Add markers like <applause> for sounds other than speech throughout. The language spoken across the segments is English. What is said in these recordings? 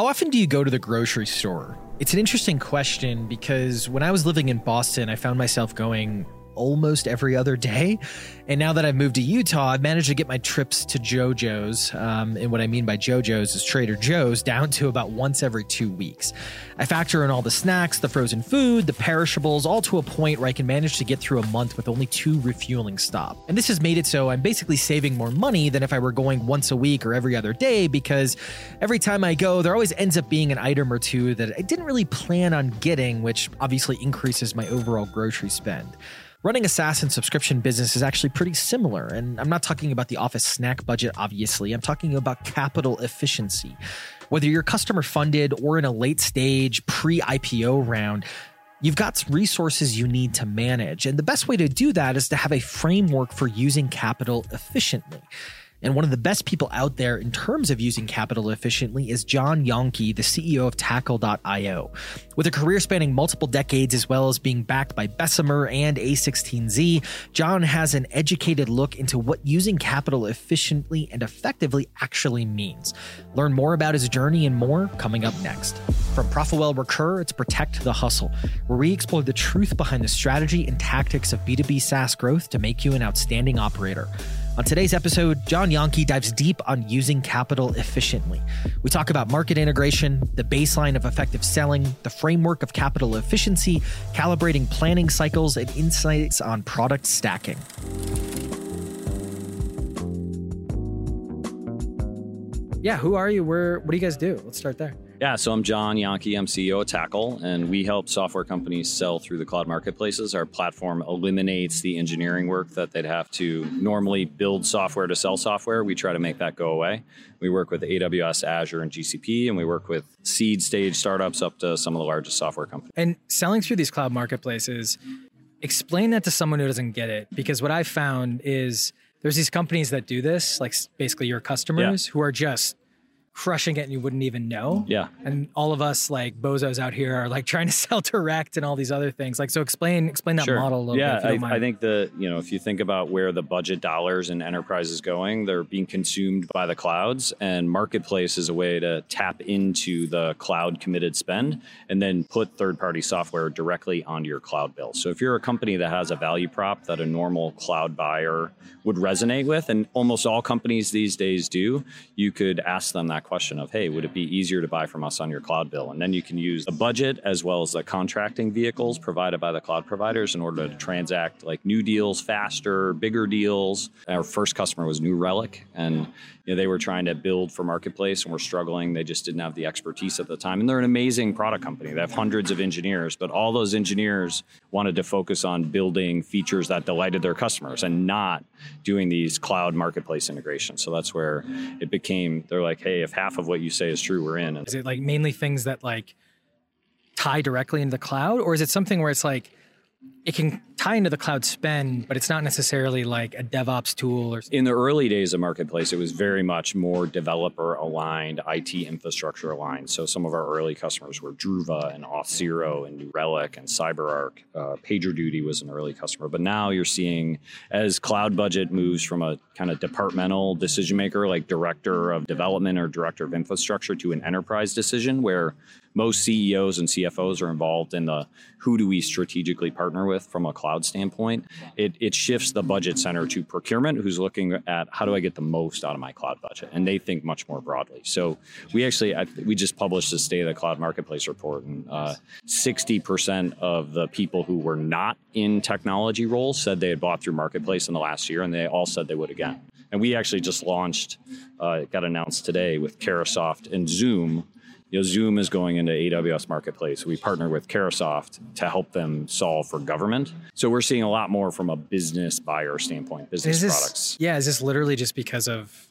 How often do you go to the grocery store? It's an interesting question because when I was living in Boston, I found myself going almost every other day. And now that I've moved to Utah, I've managed to get my trips to JoJo's. Um, and what I mean by JoJo's is Trader Joe's down to about once every two weeks. I factor in all the snacks, the frozen food, the perishables, all to a point where I can manage to get through a month with only two refueling stops. And this has made it so I'm basically saving more money than if I were going once a week or every other day because every time I go, there always ends up being an item or two that I didn't really plan on getting, which obviously increases my overall grocery spend. Running a SaaS and subscription business is actually pretty similar. And I'm not talking about the office snack budget, obviously. I'm talking about capital efficiency. Whether you're customer funded or in a late stage pre IPO round, You've got resources you need to manage. And the best way to do that is to have a framework for using capital efficiently. And one of the best people out there in terms of using capital efficiently is John Jahnke, the CEO of Tackle.io. With a career spanning multiple decades as well as being backed by Bessemer and A16Z, John has an educated look into what using capital efficiently and effectively actually means. Learn more about his journey and more coming up next. From ProfitWell Recur, it's Protect the Hustle, where we explore the truth behind the strategy and tactics of B2B SaaS growth to make you an outstanding operator. On today's episode, John Jahnke dives deep on using capital efficiently. We talk about market integration, the baseline of effective selling, the framework of capital efficiency, calibrating planning cycles, and insights on product stacking. Yeah, who are you? Where what do you guys do? Let's start there. Yeah, so I'm John Jahnke. I'm CEO of Tackle, and we help software companies sell through the cloud marketplaces. Our platform eliminates the engineering work that they'd have to normally build software to sell software. We try to make that go away. We work with AWS, Azure, and GCP, and we work with seed stage startups up to some of the largest software companies. And selling through these cloud marketplaces, explain that to someone who doesn't get it, because what I found is there's these companies that do this, like basically your customers, yeah. who are just crushing it and you wouldn't even know. Yeah. And all of us like bozos out here are like <laughs> trying to sell direct and all these other things. Like, so explain explain that sure. model a little yeah, bit. I, I, think the you know if you think about where the budget dollars in enterprise is going, they're being consumed by the clouds, and marketplace is a way to tap into the cloud committed spend and then put third party software directly onto your cloud bill. So if you're a company that has a value prop that a normal cloud buyer would resonate with, and almost all companies these days do, you could ask them that that question of, hey, would it be easier to buy from us on your cloud bill? And then you can use the budget as well as the contracting vehicles provided by the cloud providers in order to transact like new deals faster, bigger deals. Our first customer was New Relic, and you know, they were trying to build for marketplace and were struggling. They just didn't have the expertise at the time. And they're an amazing product company. They have hundreds of engineers, but all those engineers wanted to focus on building features that delighted their customers and not doing these cloud marketplace integrations. So that's where it became they're like, hey, if half of what you say is true, we're in. Is it like mainly things that like tie directly into the cloud? Or is it something where it's like it can tie into the cloud spend, but it's not necessarily like a DevOps tool or in the early days of marketplace, it was very much more developer aligned, IT infrastructure aligned. So some of our early customers were Druva and Auth0 and New Relic and CyberArk. Uh, PagerDuty was an early customer, but now you're seeing as cloud budget moves from a kind of departmental decision maker like director of development or director of infrastructure to an enterprise decision where most CEOs and CFOs are involved in the who do we strategically partner with from a cloud standpoint. It, it shifts the budget center to procurement, who's looking at how do I get the most out of my cloud budget, and they think much more broadly. So we actually I, we just published the state of the cloud marketplace report, and uh, sixty percent of the people who were not in technology roles said they had bought through marketplace in the last year, and they all said they would again. And we actually just launched, uh, got announced today with Carahsoft and Zoom you know, Zoom is going into AWS Marketplace. We partner with Carahsoft to help them solve for government. So we're seeing a lot more from a business buyer standpoint, business this, products. Yeah, is this literally just because of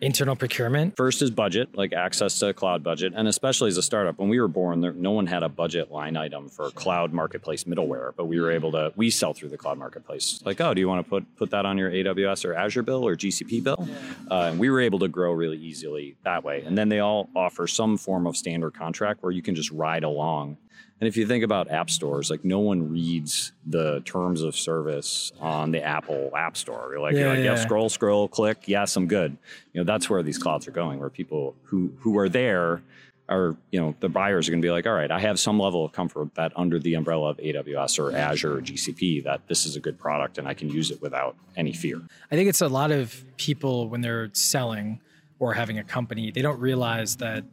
internal procurement? First is budget like access to cloud budget and especially as a startup when we were born there, no one had a budget line item for cloud marketplace middleware but we were able to we sell through the cloud marketplace. Like oh do you want to put put that on your aws or azure bill or gcp bill? Uh, and we were able to grow really easily that way. And then they all offer some form of standard contract where you can just ride along and if you think about app stores, like no one reads the terms of service on the Apple App Store. You're like, yeah, you're like yeah. yeah, scroll, scroll, click. Yes, I'm good. You know, that's where these clouds are going, where people who who are there are you know the buyers are going to be like, all right, I have some level of comfort that under the umbrella of AWS or Azure or GCP that this is a good product and I can use it without any fear. I think it's a lot of people when they're selling or having a company, they don't realize that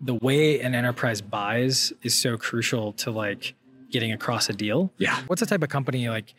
the way an enterprise buys is so crucial to like getting across a deal. Yeah. What's the type of company like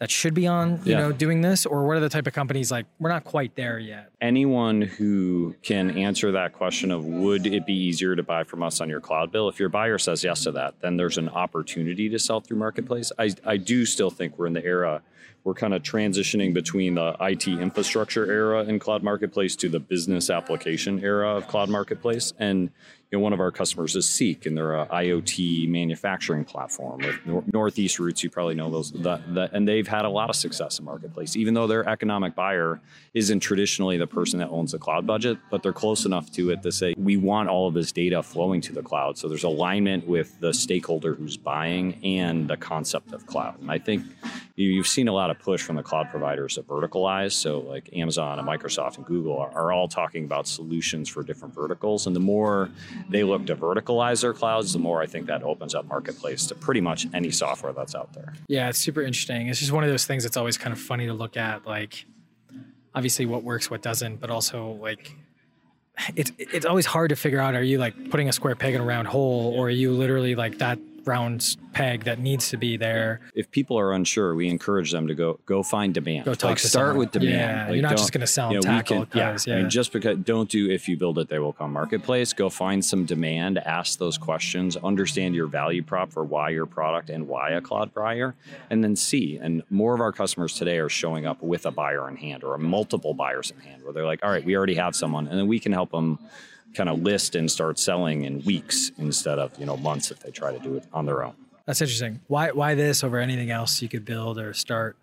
that should be on, you Yeah. know, doing this? Or what are the type of companies like we're not quite there yet? anyone who can answer that question of would it be easier to buy from us on your cloud bill if your buyer says yes to that then there's an opportunity to sell through marketplace i, I do still think we're in the era we're kind of transitioning between the it infrastructure era in cloud marketplace to the business application era of cloud marketplace and you know, one of our customers is Seek, and they're a IoT manufacturing platform with nor- Northeast roots. You probably know those, and they've had a lot of success in marketplace. Even though their economic buyer isn't traditionally the person that owns the cloud budget, but they're close enough to it to say we want all of this data flowing to the cloud. So there's alignment with the stakeholder who's buying and the concept of cloud. And I think you- you've seen a lot of push from the cloud providers to verticalize. So like Amazon and Microsoft and Google are, are all talking about solutions for different verticals. And the more they look to verticalize their clouds, the more I think that opens up marketplace to pretty much any software that's out there. Yeah, it's super interesting. It's just one of those things that's always kind of funny to look at. Like, obviously, what works, what doesn't, but also like, it's it's always hard to figure out. Are you like putting a square peg in a round hole, or are you literally like that round peg that needs to be there? If people are unsure, we encourage them to go go find demand. Go talk like to start someone. with demand. Yeah, Like, you're not just gonna sell you know, tackle can- it, guys, I yeah. mean, just because don't do if you build it, they will come marketplace. Go find some demand, ask those questions, understand your value prop for why your product and why a cloud buyer, and then see. And more of our customers today are showing up with a buyer in hand or multiple buyers in hand, where they're like, all right, we already have someone, and then we can help them kind of list and start selling in weeks instead of you know months if they try to do it on their own. That's interesting. Why why this over anything else you could build or start?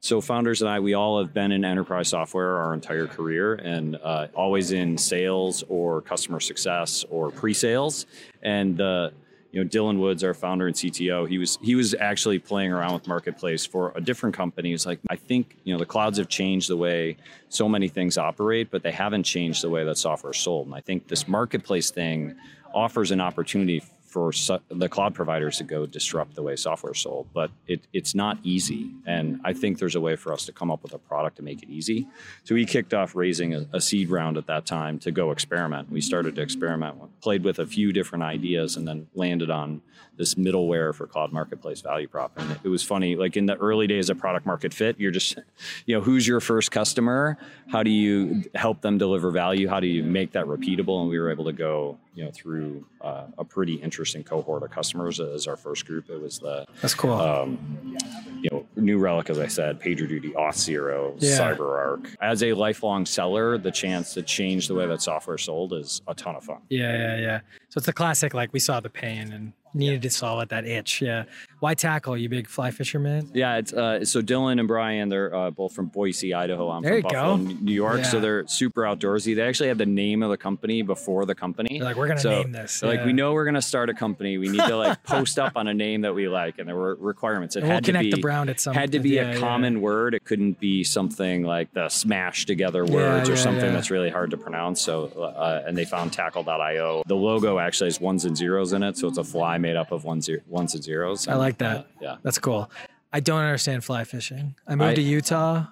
So founders and I, we all have been in enterprise software our entire career, and uh, always in sales or customer success or pre-sales. And uh, you know, Dylan Woods, our founder and CTO, he was he was actually playing around with marketplace for a different company. He's like, I think you know the clouds have changed the way so many things operate, but they haven't changed the way that software is sold. And I think this marketplace thing offers an opportunity for su- the cloud providers to go disrupt the way software is sold, but it, it's not easy. And I think there's a way for us to come up with a product to make it easy. So we kicked off raising a, a seed round at that time to go experiment. We started to experiment, played with a few different ideas, and then landed on this middleware for cloud marketplace value prop. And it was funny, like in the early days of product market fit, you're just, <laughs> you know, who's your first customer? How do you help them deliver value? How do you make that repeatable? And we were able to go, you know, through uh, a pretty interesting cohort of customers as our first group. It was the, That's cool. um, you know, New Relic, as I said, PagerDuty, Auth0, Yeah. CyberArk. As a lifelong seller, the chance to change the way that software is sold is a ton of fun. yeah, yeah, yeah. So it's the classic like we saw the pain and needed to solve it, that itch. Yeah. Why tackle? You big fly fisherman? Yeah, it's uh, so Dylan and Brian, they're uh, both from Boise, Idaho. I'm There from you Buffalo, go. New York. So they're super outdoorsy. They actually have the name of the company before the company. They're like, we're gonna So, name this. they're Like we know we're gonna start a company. We need to like <laughs> post up on a name that we like, and there were requirements. It And we'll had to connect be the brand at some had to be yeah, a yeah. common word. It couldn't be something like the smash together words yeah, or something yeah. that's really hard to pronounce. So uh, and they found tackle.io. The logo actually has ones and zeros in it, so it's a fly made up of ones, ones and zeros. And, like that. yeah. That's cool. I don't understand fly fishing. I moved I- to Utah.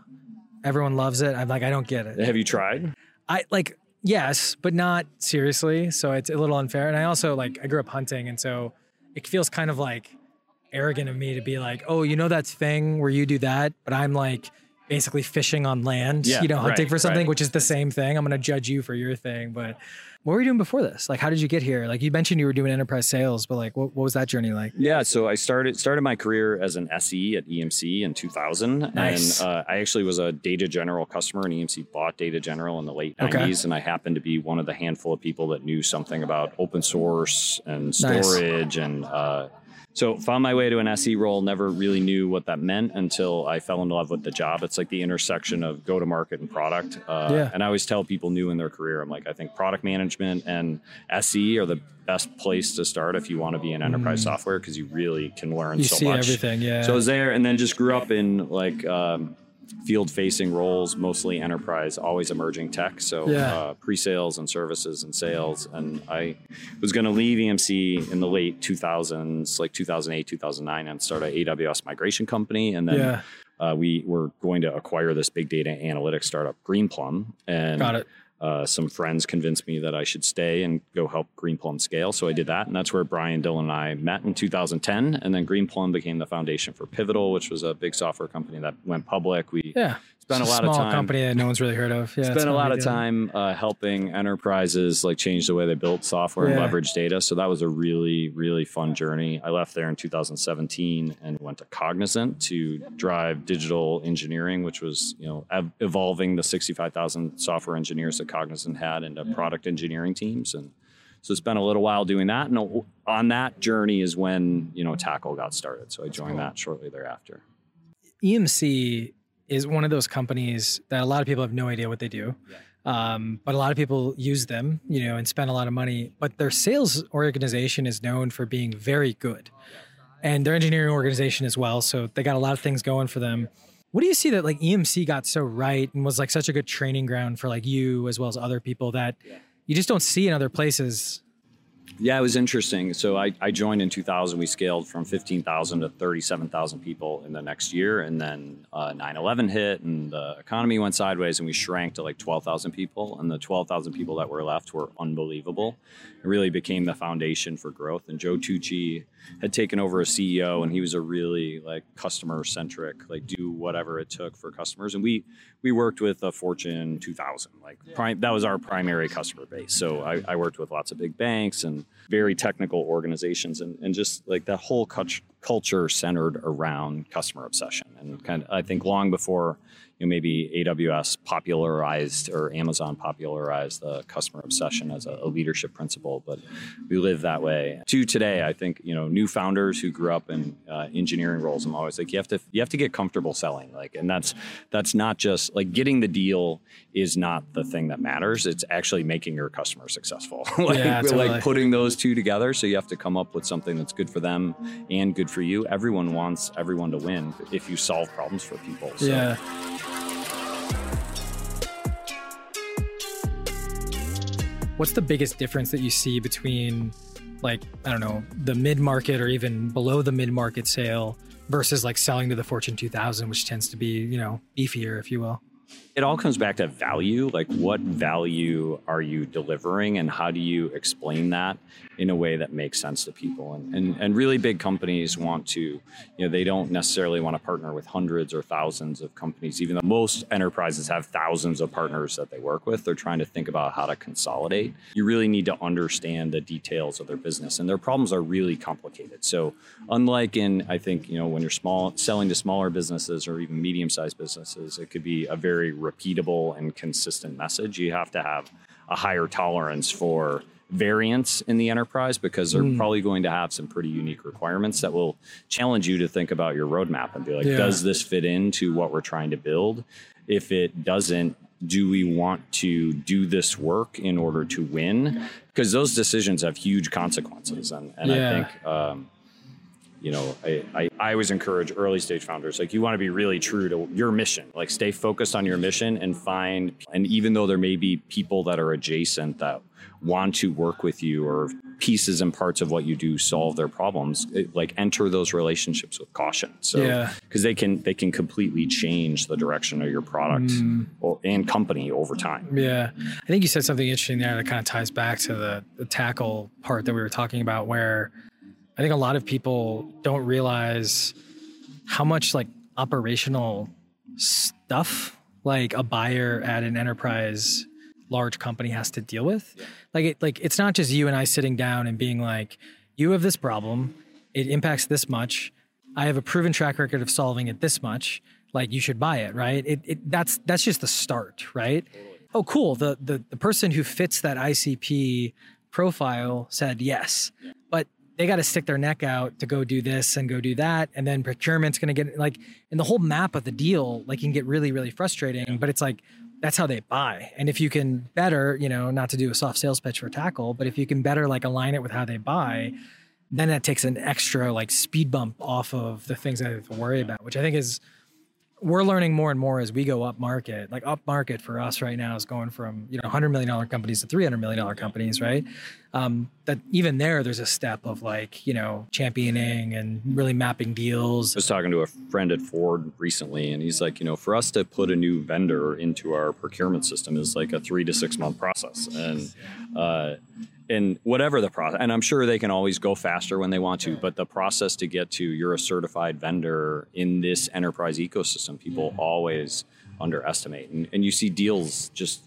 Everyone loves it. I'm like, I don't get it. Have you tried? I like yes, but not seriously. So it's a little unfair. And I also like I grew up hunting, and so it feels kind of like arrogant of me to be like, oh, you know that thing where you do that, but I'm like basically fishing on land, Yeah, you know, hunting right, for something, right. which is the same thing. I'm gonna judge you for your thing, but what were you doing before this? Like, how did you get here? Like, you mentioned you were doing enterprise sales, but like, what, what was that journey like? Yeah, so I started started my career as an SE at EMC in 2000, Nice. and uh, I actually was a Data General customer, and EMC bought Data General in the late Okay. 90s, and I happened to be one of the handful of people that knew something about open source and Nice. storage, and uh, so found my way to an SE role. Never really knew what that meant until I fell in love with the job. It's like the intersection of go to market and product. Uh, Yeah. And I always tell people new in their career, I'm like, I think product management and SE are the best place to start if you want to be in enterprise software because you really can learn Mm. You so see much. everything, yeah. So I was there and then just grew up in like um, field facing roles, mostly enterprise, always emerging tech. So Yeah. uh, pre sales and services and sales. And I was going to leave EMC in the late 2000s, like 2008, 2009, and start an AWS migration company. And then Yeah. uh, we were going to acquire this big data analytics startup, Greenplum. And Got it. Uh, some friends convinced me that I should stay and go help Greenplum scale. So I did that. And that's where Brian, Dylan, and I met in 2010. And then Greenplum became the foundation for Pivotal, which was a big software company that went public. We Yeah. Spent a It's lot small of time. company that no one's really heard of. Yeah. Spent a lot of time uh, helping enterprises like change the way they built software and leverage data. So that was a really, really fun journey. I left there in 2017 and went to Cognizant to drive digital engineering, which was you know ev- evolving the 65,000 software engineers that Cognizant had into product engineering teams. And so spent a little while doing that. And on that journey is when you know Tackle got started. So I joined that shortly thereafter. EMC is one of those companies that a lot of people have no idea what they do. Um, but a lot of people use them, you know, and spend a lot of money. But their sales organization is known for being very good, and their engineering organization as well. So they got a lot of things going for them. What do you see that like EMC got so right and was like such a good training ground for like you as well as other people that you just don't see in other places? Yeah, it was interesting. So I, I joined in 2000. We scaled from 15,000 to 37,000 people in the next year. And then uh, 9 11 hit and the economy went sideways and we shrank to like 12,000 people. And the 12,000 people that were left were unbelievable. It really became the foundation for growth. And Joe Tucci had taken over as CEO and he was a really like customer centric, like do whatever it took for customers. And we, we worked with a Fortune 2000, like prime, that was our primary customer base. So I, I worked with lots of big banks and very technical organizations and, and just like that whole cult- culture centered around customer obsession. And kind of, I think long before you know, maybe AWS popularized or Amazon popularized the customer obsession as a, a leadership principle, but we live that way. To today, I think you know new founders who grew up in uh, engineering roles. I'm always like you have to you have to get comfortable selling, like, and that's that's not just like getting the deal is not the thing that matters. It's actually making your customer successful. <laughs> like, Yeah, totally. like putting those two together. So you have to come up with something that's good for them and good for you. Everyone wants everyone to win if you solve problems for people. So. Yeah. What's the biggest difference that you see between, like, I don't know, the mid market or even below the mid market sale versus like selling to the Fortune 2000, which tends to be, you know, beefier, if you will? It all comes back to value. Like what value are you delivering and how do you explain that in a way that makes sense to people? And, and, and really big companies want to you know they don't necessarily want to partner with hundreds or thousands of companies even though most enterprises have thousands of partners that they work with. They're trying to think about how to consolidate. You really need to understand the details of their business and their problems are really complicated. So unlike in i think you know when you're small selling to smaller businesses or even medium-sized businesses it could be a very repeatable and consistent message. You have to have a higher tolerance for variance in the enterprise because they're probably going to have some pretty unique requirements that will challenge you to think about your roadmap and be like Yeah. does this fit into what we're trying to build? If it doesn't do we want to do this work in order to win? Because those decisions have huge consequences. And, and Yeah. i think um, you know I, I, I always encourage early stage founders like you want to be really true to your mission like stay focused on your mission and find and even though there may be people that are adjacent that want to work with you or pieces and parts of what you do solve their problems it, like enter those relationships with caution so Yeah. because they can they can completely change the direction of your product mm. or, and company over time Yeah. I think you said something interesting there that kind of ties back to the, the tackle part that we were talking about, where I think a lot of people don't realize how much like operational stuff like a buyer at an enterprise large company has to deal with. Like it like it's not just you and I sitting down and being like, you have this problem, it impacts this much. I have a proven track record of solving it this much. Like you should buy it, right? It, it that's that's just the start, right? Oh, cool. The, the the person who fits that ICP profile said yes, they got to stick their neck out to go do this and go do that, and then procurement's going to get like, and the whole map of the deal like can get really really frustrating. But it's like that's how they buy, and if you can better, you know, not to do a soft sales pitch for tackle, but if you can better like align it with how they buy, then that takes an extra like speed bump off of the things that they have to worry about, which I think is we're learning more and more as we go up market. Like up market for us right now is going from you know 100 million dollar companies to 300 million dollar companies, right? Um, that even there, there's a step of like you know championing and really mapping deals. I was talking to a friend at Ford recently, and he's like, you know, for us to put a new vendor into our procurement system is like a three to six month process, and uh, and whatever the process, and I'm sure they can always go faster when they want to, but the process to get to you're a certified vendor in this enterprise ecosystem, people always underestimate, and, and you see deals just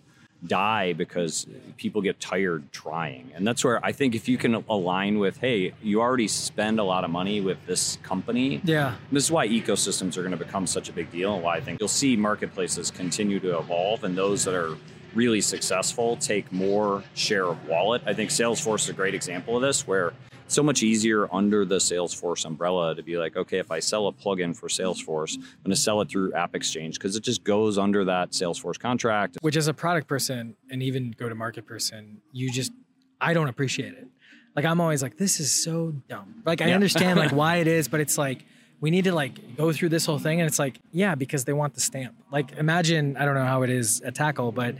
die because people get tired trying. And that's where I think if you can align with, hey, you already spend a lot of money with this company. Yeah. This is why ecosystems are going to become such a big deal and why I think you'll see marketplaces continue to evolve and those that are really successful take more share of wallet. I think Salesforce is a great example of this where it's so much easier under the Salesforce umbrella to be like, okay, if I sell a plugin for Salesforce, I'm going to sell it through App Exchange because it just goes under that Salesforce contract. Which, as a product person and even go to market person, you just, I don't appreciate it. Like, I'm always like, this is so dumb. Like, I Yeah. understand like <laughs> why it is, but it's like, we need to like go through this whole thing. And it's like, yeah, because they want the stamp. Like, imagine, I don't know how it is at Tackle, but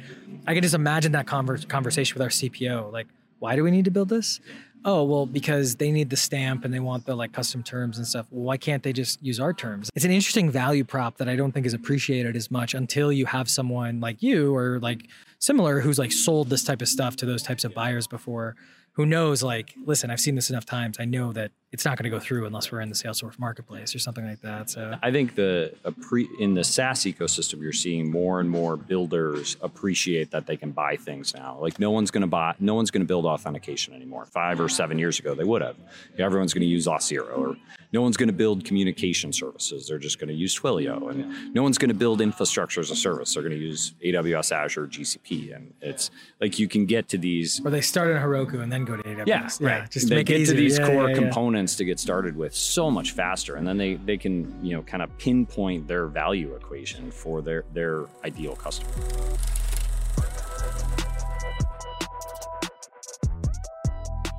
I can just imagine that conver- conversation with our CPO. Like, why do we need to build this? Oh, well, because they need the stamp and they want the like custom terms and stuff. Why can't they just use our terms? It's an interesting value prop that I don't think is appreciated as much until you have someone like you or like similar who's like sold this type of stuff to those types of buyers before who knows like listen i've seen this enough times i know that it's not going to go through unless we're in the salesforce marketplace or something like that so I think the pre, in the SaaS ecosystem, you're seeing more and more builders appreciate that they can buy things now. Like no one's going to buy, no one's going to build authentication anymore. Five or seven years ago, they would have. Everyone's going to use Auth0, or no one's going to build communication services. They're just going to use Twilio, and no one's going to build infrastructure as a service. They're going to use AWS, Azure, GCP, and it's like you can get to these or they start in heroku and then go to aws yeah, right. just they make get it easier. to these Yeah, core yeah, yeah. Components to get started with so much faster, and then they they can you know kind of pinpoint their value equation for their their ideal customer.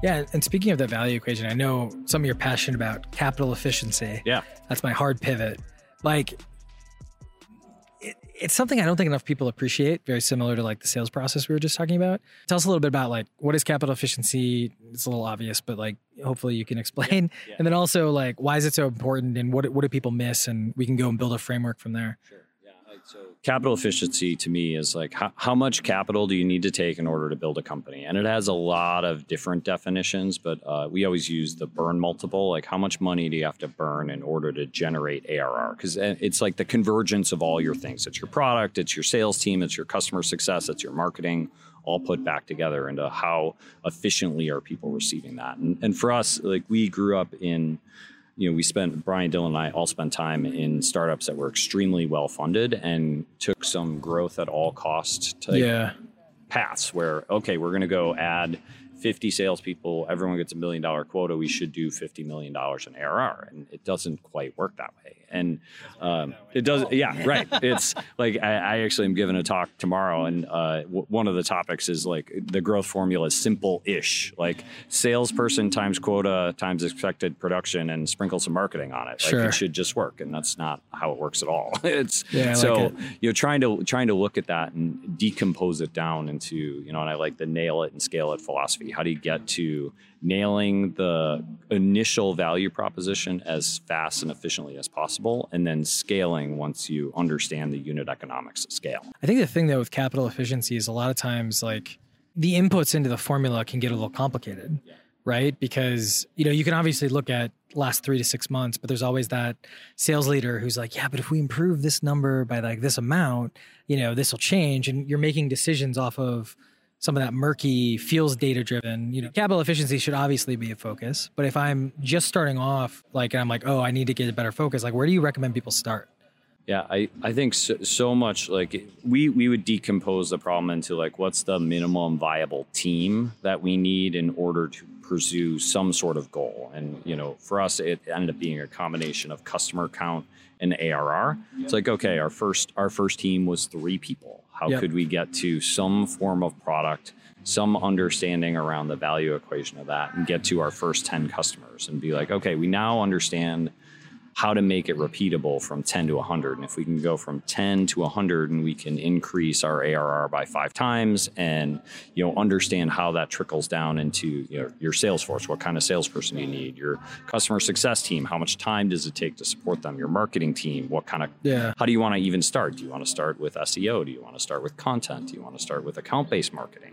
yeah and speaking of that value equation i know some of you're passionate about capital efficiency Yeah, That's my hard pivot. Like, it's something I don't think enough people appreciate. Very similar to like the sales process we were just talking about. Tell us a little bit about like what is capital efficiency. It's a little obvious, but like hopefully you can explain. yeah. And then also like why is it so important and what what do people miss? And we can go and build a framework from there. Sure. Yeah. So capital efficiency to me is like how, how much capital do you need to take in order to build a company? And it has a lot of different definitions, but uh, we always use the burn multiple. Like how much money do you have to burn in order to generate ARR? Because it's like the convergence of all your things. It's your product, it's your sales team, it's your customer success, it's your marketing. All put back together into how efficiently are people receiving that. And, and for us, like we grew up in you know, we spent Brian Dylan and I all spent time in startups that were extremely well funded and took some growth at all cost type Yeah. paths where okay, we're going to go add 50 salespeople, everyone gets a million dollar quota, we should do 50 million dollars in ARR, and it doesn't quite work that way. And um, it does, yeah, right. <laughs> It's like I, I actually am giving a talk tomorrow, and uh, w- one of the topics is like the growth formula is simple-ish, like salesperson times quota times expected production, and sprinkle some marketing on it. Like Sure. it should just work, and that's not how it works at all. <laughs> It's Yeah, I like so it. you know trying to trying to look at that and decompose it down into you know and i like the nail it and scale it philosophy how do you get to nailing the initial value proposition as fast and efficiently as possible and then scaling once you understand the unit economics of scale I think the thing though with capital efficiency is a lot of times like the inputs into the formula can get a little complicated, right? Because you know you can obviously look at last three to six months, but there's always that sales leader who's like, yeah, but if we improve this number by like this amount, you know, this will change, and you're making decisions off of some of that murky feels data driven you know capital efficiency should obviously be a focus but if i'm just starting off like and i'm like oh i need to get a better focus like where do you recommend people start Yeah, I, I think so, so much like we we would decompose the problem into like what's the minimum viable team that we need in order to pursue some sort of goal. And you know, for us it ended up being a combination of customer count and ARR. It's like okay, our first our first team was 3 people. How Yep. could we get to some form of product, some understanding around the value equation of that and get to our first 10 customers and be like, okay, we now understand how to make it repeatable from 10 to 100. And if we can go from 10 to 100 and we can increase our ARR by five times and, you know, understand how that trickles down into you know, your sales force, what kind of salesperson you need, your customer success team, how much time does it take to support them, your marketing team, what kind of, Yeah. how do you want to even start? Do you want to start with SEO? Do you want to start with content? Do you want to start with account-based marketing?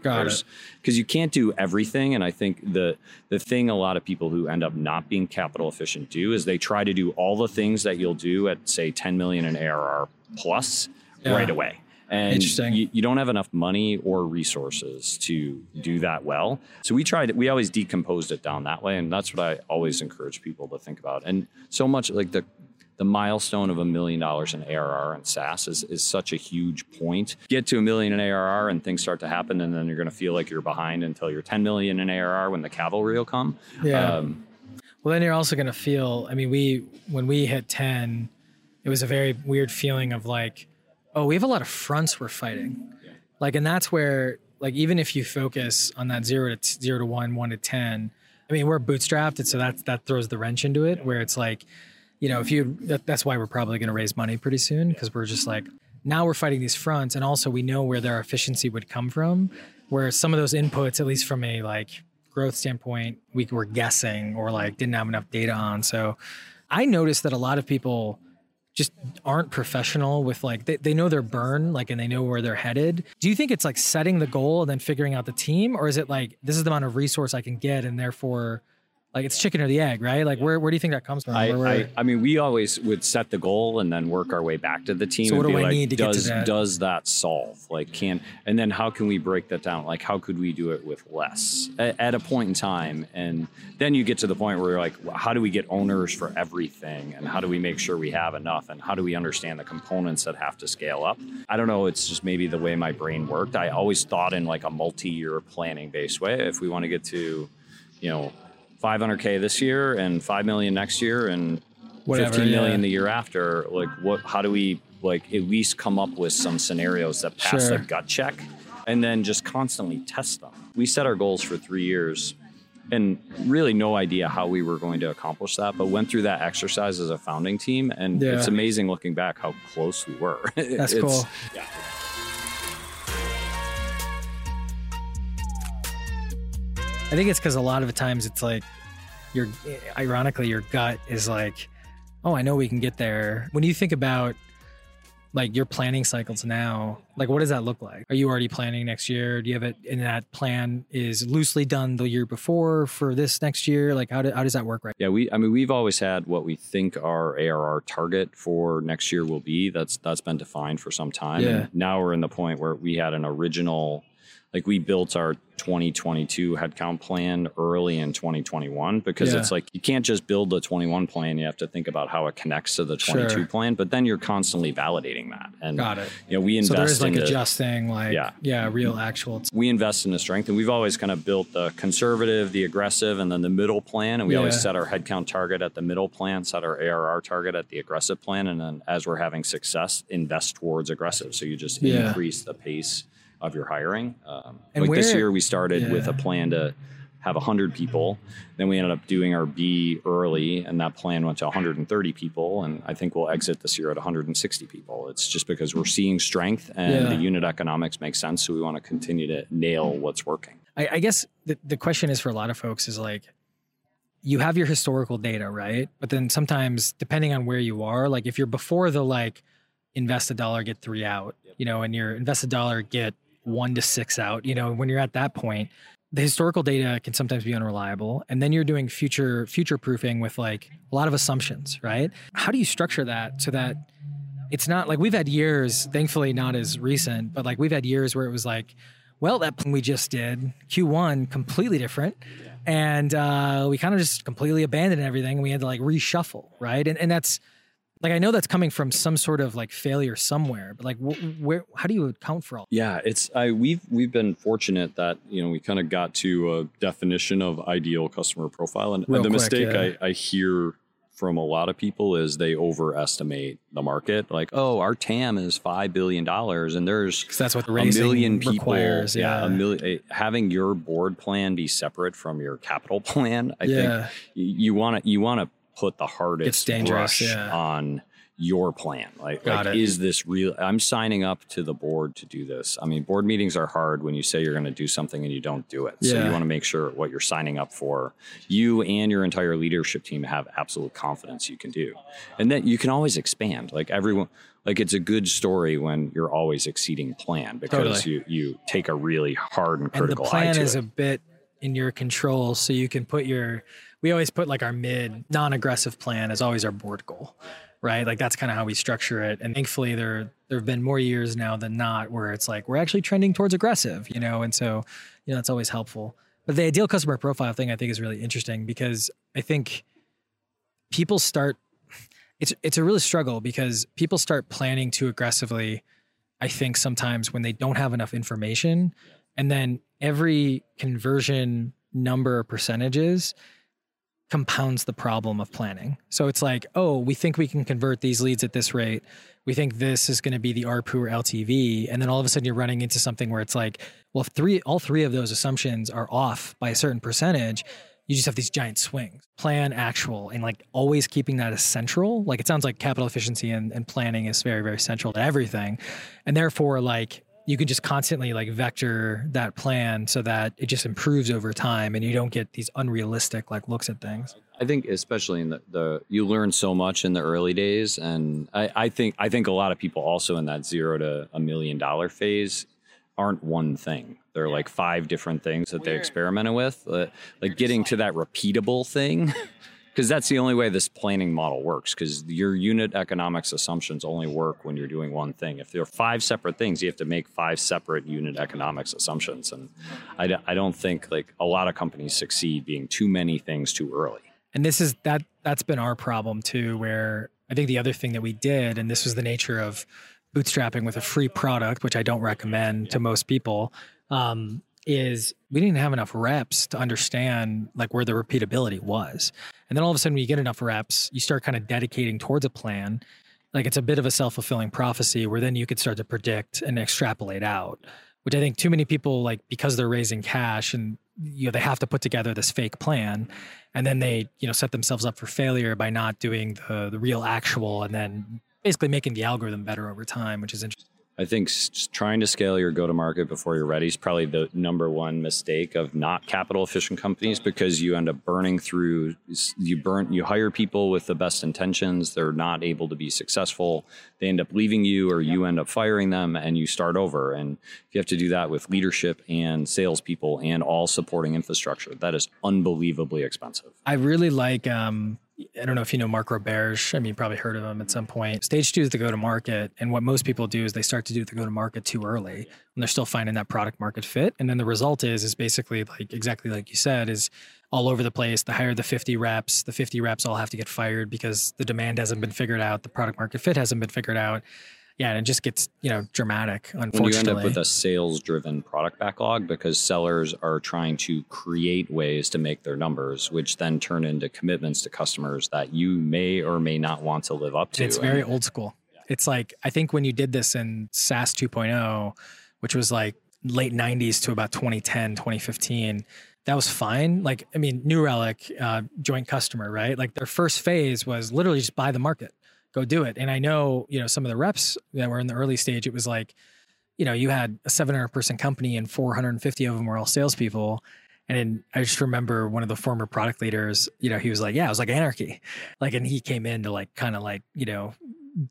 Because you can't do everything. And I think the, the thing a lot of people who end up not being capital efficient do is they try to do all the things that you'll do at say 10 million in ARR plus Yeah. right away. And Interesting. You, you don't have enough money or resources to do that well. So we tried, we always decomposed it down that way. And that's what I always encourage people to think about. And so much like the, the milestone of a million dollars in ARR and SaaS is, is such a huge point. Get to a million in ARR and things start to happen, and then you're going to feel like you're behind until you're 10 million in ARR when the cavalry will come. Yeah. Um, Well, then you're also going to feel, I mean, we, when we hit 10, it was a very weird feeling of like, oh, we have a lot of fronts we're fighting. Like, and that's where, like, even if you focus on that zero to t- zero to one, one to 10, I mean, we're bootstrapped. And so that's, that throws the wrench into it where it's like, you know, if you, that, that's why we're probably going to raise money pretty soon because we're just like, now we're fighting these fronts. And also we know where their efficiency would come from, where some of those inputs, at least from a like growth standpoint, we were guessing or like didn't have enough data on. So I noticed that a lot of people just aren't professional with like they, they know their burn like and they know where they're headed do you think it's like setting the goal and then figuring out the team or is it like this is the amount of resource i can get and therefore like it's chicken or the egg right like where, where do you think that comes from I, Where we're- I, I mean, we always would set the goal and then work our way back to the team. So what and do be I like, need to get to does, that? Does that solve? Like, can and then how can we break that down? Like, how could we do it with less at, at a point in time? And then you get to the point where you're like, well, how do we get owners for everything? And how do we make sure we have enough? And how do we understand the components that have to scale up? I don't know. It's just maybe the way my brain worked. I always thought in like a multi-year planning based way. If we want to get to, you know. 500k this year and 5 million next year and Whatever, fifteen million yeah. the year after like what how do we like at least come up with some scenarios that pass Sure. the gut check and then just constantly test them we set our goals for three years and really no idea how we were going to accomplish that but went through that exercise as a founding team and Yeah. it's amazing looking back how close we were <laughs> That's cool. yeah I think it's because a lot of the times it's like your ironically your gut is like, oh, I know we can get there. When you think about like your planning cycles now, like what does that look like? Are you already planning next year? Do you have it in that plan is loosely done the year before for this next year? Like how, do, how does that work right? Yeah, we. I mean, we've always had what we think our ARR target for next year will be. That's that's been defined for some time. Yeah. And now we're in the point where we had an original, like we built our 2022 headcount plan early in 2021 because Yeah. it's like you can't just build the 21 plan. You have to think about how it connects to the Sure. 22 plan. But then you're constantly validating that. And Got it. you know, we So invest there is like in the- adjusting like Yeah. yeah, real actual. we invest in the strength and we've always kind of built the conservative the aggressive and then the middle plan and we always set our headcount target at the middle plan set our arr target at the aggressive plan and then as we're having success invest towards aggressive so you just Yeah. increase the pace of your hiring. Um, And like this year we started with a plan to have 100 people. Then we ended up doing our b early and that plan went to 130 people and i think we'll exit this year at 160 people. It's just because we're seeing strength and Yeah. the unit economics make sense so we want to continue to nail what's working. I, I guess the, the question is for a lot of folks is like, you have your historical data, right? But then sometimes, depending on where you are, like if you're before the like invest a dollar, get three out, you know, and your invest a dollar, get one to six out, you know, when you're at that point, the historical data can sometimes be unreliable. And then you're doing future future proofing with like a lot of assumptions, right? How do you structure that so that it's not like we've had years, thankfully not as recent, but like we've had years where it was like, well, that plan we just did, Q1, completely different. And uh, we kind of just completely abandoned everything. We had to like reshuffle, right? And, and that's like, I know that's coming from some sort of like failure somewhere, but like, wh- where, how do you account for all Yeah, it's I we've we've been fortunate that you know we kind of got to a definition of ideal customer profile, and Real the quick, mistake yeah. I, I hear from a lot of people is they overestimate the market. Like, oh, our TAM is five billion dollars, and there's that's what the a million people. requires. Yeah. a million. Eh, having your board plan be separate from your capital <laughs> plan, I Yeah. think you want to you want to put the hardest brush yeah. on your plan. Like, like is this real? I'm signing up to the board to do this. I mean, board meetings are hard when you say you're going to do something and you don't do it. So you want to make sure what you're signing up for, you and your entire leadership team have absolute confidence you can do, and then you can always expand. Like everyone, like it's a good story when you're always exceeding plan because Totally. you you take a really hard and and the critical eye plan to is it. a bit in your control so you can put your we always put like our mid non-aggressive plan is always our board goal right? Like that's kind of how we structure it and thankfully there there have been more years now than not where it's like we're actually trending towards aggressive you know and so you know that's always helpful. But the ideal customer profile thing i think is really interesting because i think people start it's it's a really struggle because people start planning too aggressively i think sometimes when they don't have enough information and then every conversion number or percentages compounds the problem of planning. So it's like, oh, we think we can convert these leads at this rate. We think this is going to be the ARPU or LTV, and then all of a sudden you're running into something where it's like, well, if three, all three of those assumptions are off by a certain percentage, you just have these giant swings. Plan, actual, and like always keeping that as central. Like it sounds like capital efficiency and, and planning is very, very central to everything, and therefore like you can just constantly like vector that plan so that it just improves over time and you don't get these unrealistic like looks at things. I think especially in the, the you learn so much in the early days, and I, I think I think a lot of people also in that zero to a million dollar phase aren't one thing. They're like five different things that they experimented with. Uh, like getting to that repeatable thing, <laughs> because that's the only way this planning model works. Because your unit economics assumptions only work when you're doing one thing. If there are five separate things, you have to make five separate unit economics assumptions, and I, d- I don't think like a lot of companies succeed being too many things too early. And this is that that's been our problem too where I think the other thing that we did and this was the nature of bootstrapping with a free product which I don't recommend to most people um, is we didn't have enough reps to understand like where the repeatability was. And then all of a sudden when you get enough reps, you start kind of dedicating towards a plan. Like it's a bit of a self-fulfilling prophecy where then you could start to predict and extrapolate out, which I think too many people like because they're raising cash and you know they have to put together this fake plan and then they you know set themselves up for failure by not doing the the real actual and then basically making the algorithm better over time, which is interesting. I think trying to scale your go to market before you're ready is probably the number one mistake of not capital efficient companies because you end up burning through you burn you hire people with the best intentions they're not able to be successful they end up leaving you or you end up firing them and you start over and you have to do that with leadership and salespeople and all supporting infrastructure that is unbelievably expensive I really like. Um, I don't know if you know Mark Roberge. I mean, you probably heard of him at some point. Stage two is the go to market, and what most people do is they start to do the go to market too early, and they're still finding that product market fit. And then the result is is basically like exactly like you said is all over the place. The hire the 50 reps. The 50 reps all have to get fired because the demand hasn't been figured out, the product market fit hasn't been figured out. Yeah, and it just gets you know dramatic. Unfortunately, when you end up with a sales driven product backlog because sellers are trying to create ways to make their numbers which then turn into commitments to customers that you may or may not want to live up to It's And very old school. It's like I think when you did this in SaaS 2.0, which was like late 90s to about 2010, 2015, that was fine. Like I mean, New Relic, uh, joint customer, right? Like their first phase was literally just buy the market, go do it. And I know you know some of the reps that were in the early stage. It was like, you know, you had a 700 person company and 450 of them were all salespeople. And I just remember one of the former product leaders, you know, he was like, yeah, it was like anarchy. Like, and he came in to like kind of like, you know,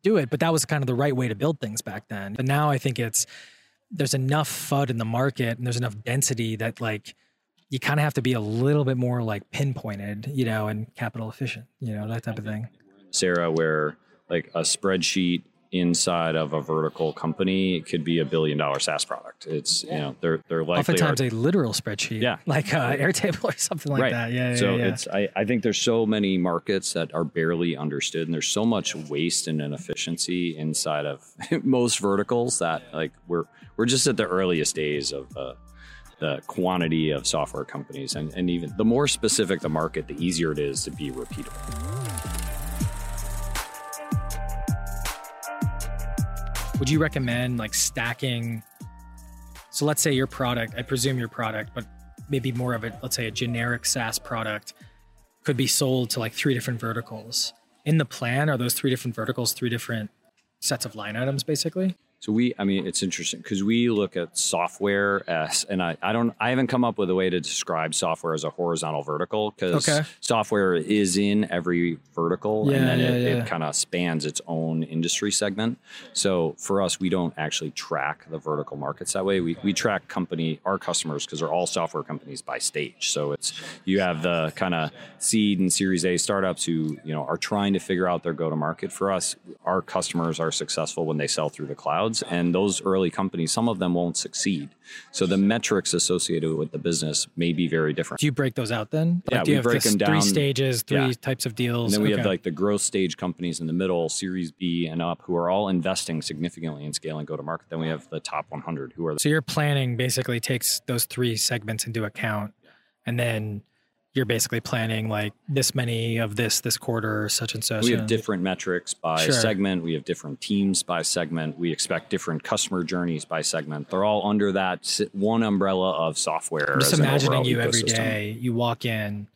do it. But that was kind of the right way to build things back then. But now I think it's, there's enough FUD in the market and there's enough density that like you kind of have to be a little bit more like pinpointed, you know, and capital efficient, you know, that type of thing. sarah where like a spreadsheet inside of a vertical company it could be a billion dollar SaaS product. It's you know they're they're likely Oftentimes are, a literal spreadsheet, Yeah. like uh, Airtable or something like that. Yeah, yeah, so yeah. it's I, I think there's so many markets that are barely understood and there's so much waste and inefficiency inside of <laughs> most verticals that like we're we're just at the earliest days of uh, the quantity of software companies and, and even the more specific the market the easier it is to be repeatable would you recommend like stacking so let's say your product i presume your product but maybe more of a let's say a generic saas product could be sold to like three different verticals. In the plan, are those three different verticals three different sets of line items basically? So we, I mean, it's interesting because we look at software as, and I, I don't, I haven't come up with a way to describe software as a horizontal vertical because Okay. software is in every vertical Yeah, and then yeah, it, yeah. it kind of spans its own industry segment. So for us, we don't actually track the vertical markets that way. We, we track company, our customers, because they're all software companies by stage. So it's, you have the kind of seed and series A startups who, you know, are trying to figure out their go to market for us. Our customers are successful when they sell through the and those early companies, some of them won't succeed. So the metrics associated with the business may be very different. Do you break those out then? Yeah, do you we break them three stages, three Yeah. types of deals? And then we have like the growth stage companies in the middle, Series B and up, who are all investing significantly in scale and go to market. Then we have the top 100, who are The- So your planning basically takes those three segments into account, and then you're basically planning like this many of this this quarter, such and such. we have different metrics by Sure. segment. We have different teams by segment. We expect different customer journeys by segment. They're all under that one umbrella of software. I'm just imagining you every ecosystem. day. You walk in,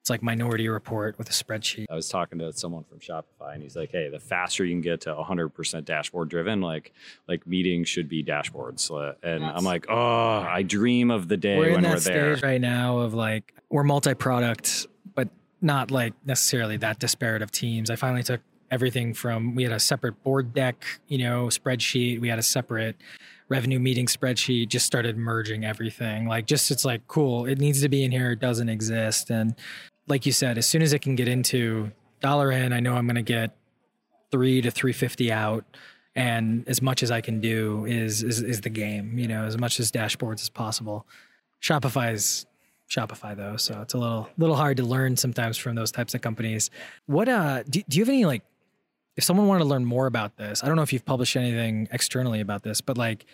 it's like Minority Report with a spreadsheet. I was talking to someone from Shopify, and he's like, "Hey, the faster you can get to 100% dashboard driven, like like meetings should be dashboards." Uh, And I'm like, "Oh, I dream of the day we're in when that we're there." stage right now of like we're multi-product, but not like necessarily that disparate of teams. I finally took everything from we had a separate board deck, you know, spreadsheet. We had a separate revenue meeting spreadsheet. Just started merging everything. Like just it's like cool. It needs to be in here. It doesn't exist. And like you said, as soon as it can get into dollar in, I know I'm going to get three to 350 out. And as much as i can do is, is is the game you know as much as dashboards as possible. Shopify is shopify though so it's a little little hard to learn sometimes from those types of companies. What uh do, do you have any like if someone wanted to learn more about this i don't know if you've published anything externally about this but like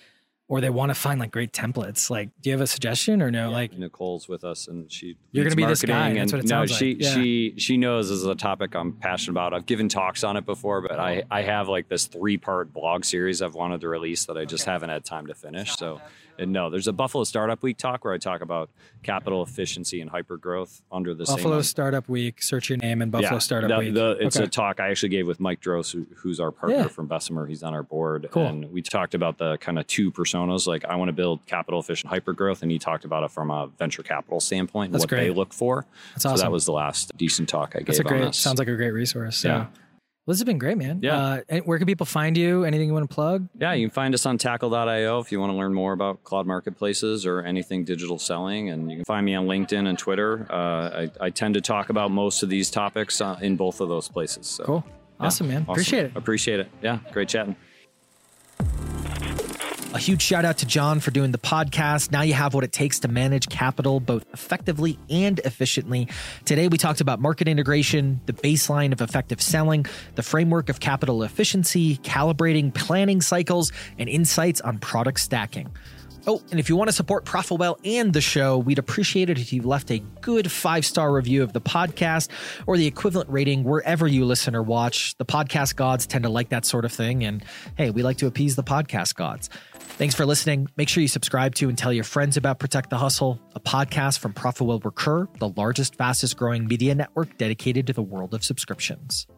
or they want to find like great templates like do you have a suggestion or no like Nicole's with us, and she You're gonna be this guy, marketing, that's and what it no, sounds she like, yeah. she she knows this is a topic I'm passionate about. I've given talks on it before, but I I have like this three part blog series I've wanted to release that I just haven't had time to finish. So. And no, there's a Buffalo Startup Week talk where I talk about capital efficiency and hyper growth under the same buffalo startup week search your name and buffalo startup the, week the- it's Okay. a talk I actually gave with Mike Droesch, who, who's our partner Yeah. from Bessemer. He's on our board. Cool. And we talked about the kind of two personas. Like, I want to build capital efficient hypergrowth. And he talked about it from a venture capital standpoint, and That's what they look for. That's So awesome. that was the last decent talk I That's gave a great. Sounds like a great resource. So. Yeah. Well, this has been great, man. Yeah. Uh, where can people find you? Anything you want to plug? yeah, you can find us on tackle.io if you want to learn more about cloud marketplaces or anything digital selling. And you can find me on LinkedIn and Twitter. Uh, I, I tend to talk about most of these topics uh, in both of those places. So. Cool. Yeah, Awesome, man. awesome. Appreciate it. Appreciate it. Yeah, great chatting. A huge shout out to John for doing the podcast. Now you have what it takes to manage capital both effectively and efficiently. Today we talked about market integration, the baseline of effective selling, the framework of capital efficiency, calibrating planning cycles, and insights on product stacking. Oh, and if you want to support ProfitWell and the show, we'd appreciate it if you left a good five star review of the podcast or the equivalent rating wherever you listen or watch. The podcast gods tend to like that sort of thing. And hey, we like to appease the podcast gods. Thanks for listening. Make sure you subscribe to and tell your friends about Protect the Hustle, a podcast from ProfitWell Recur, the largest, fastest growing media network dedicated to the world of subscriptions.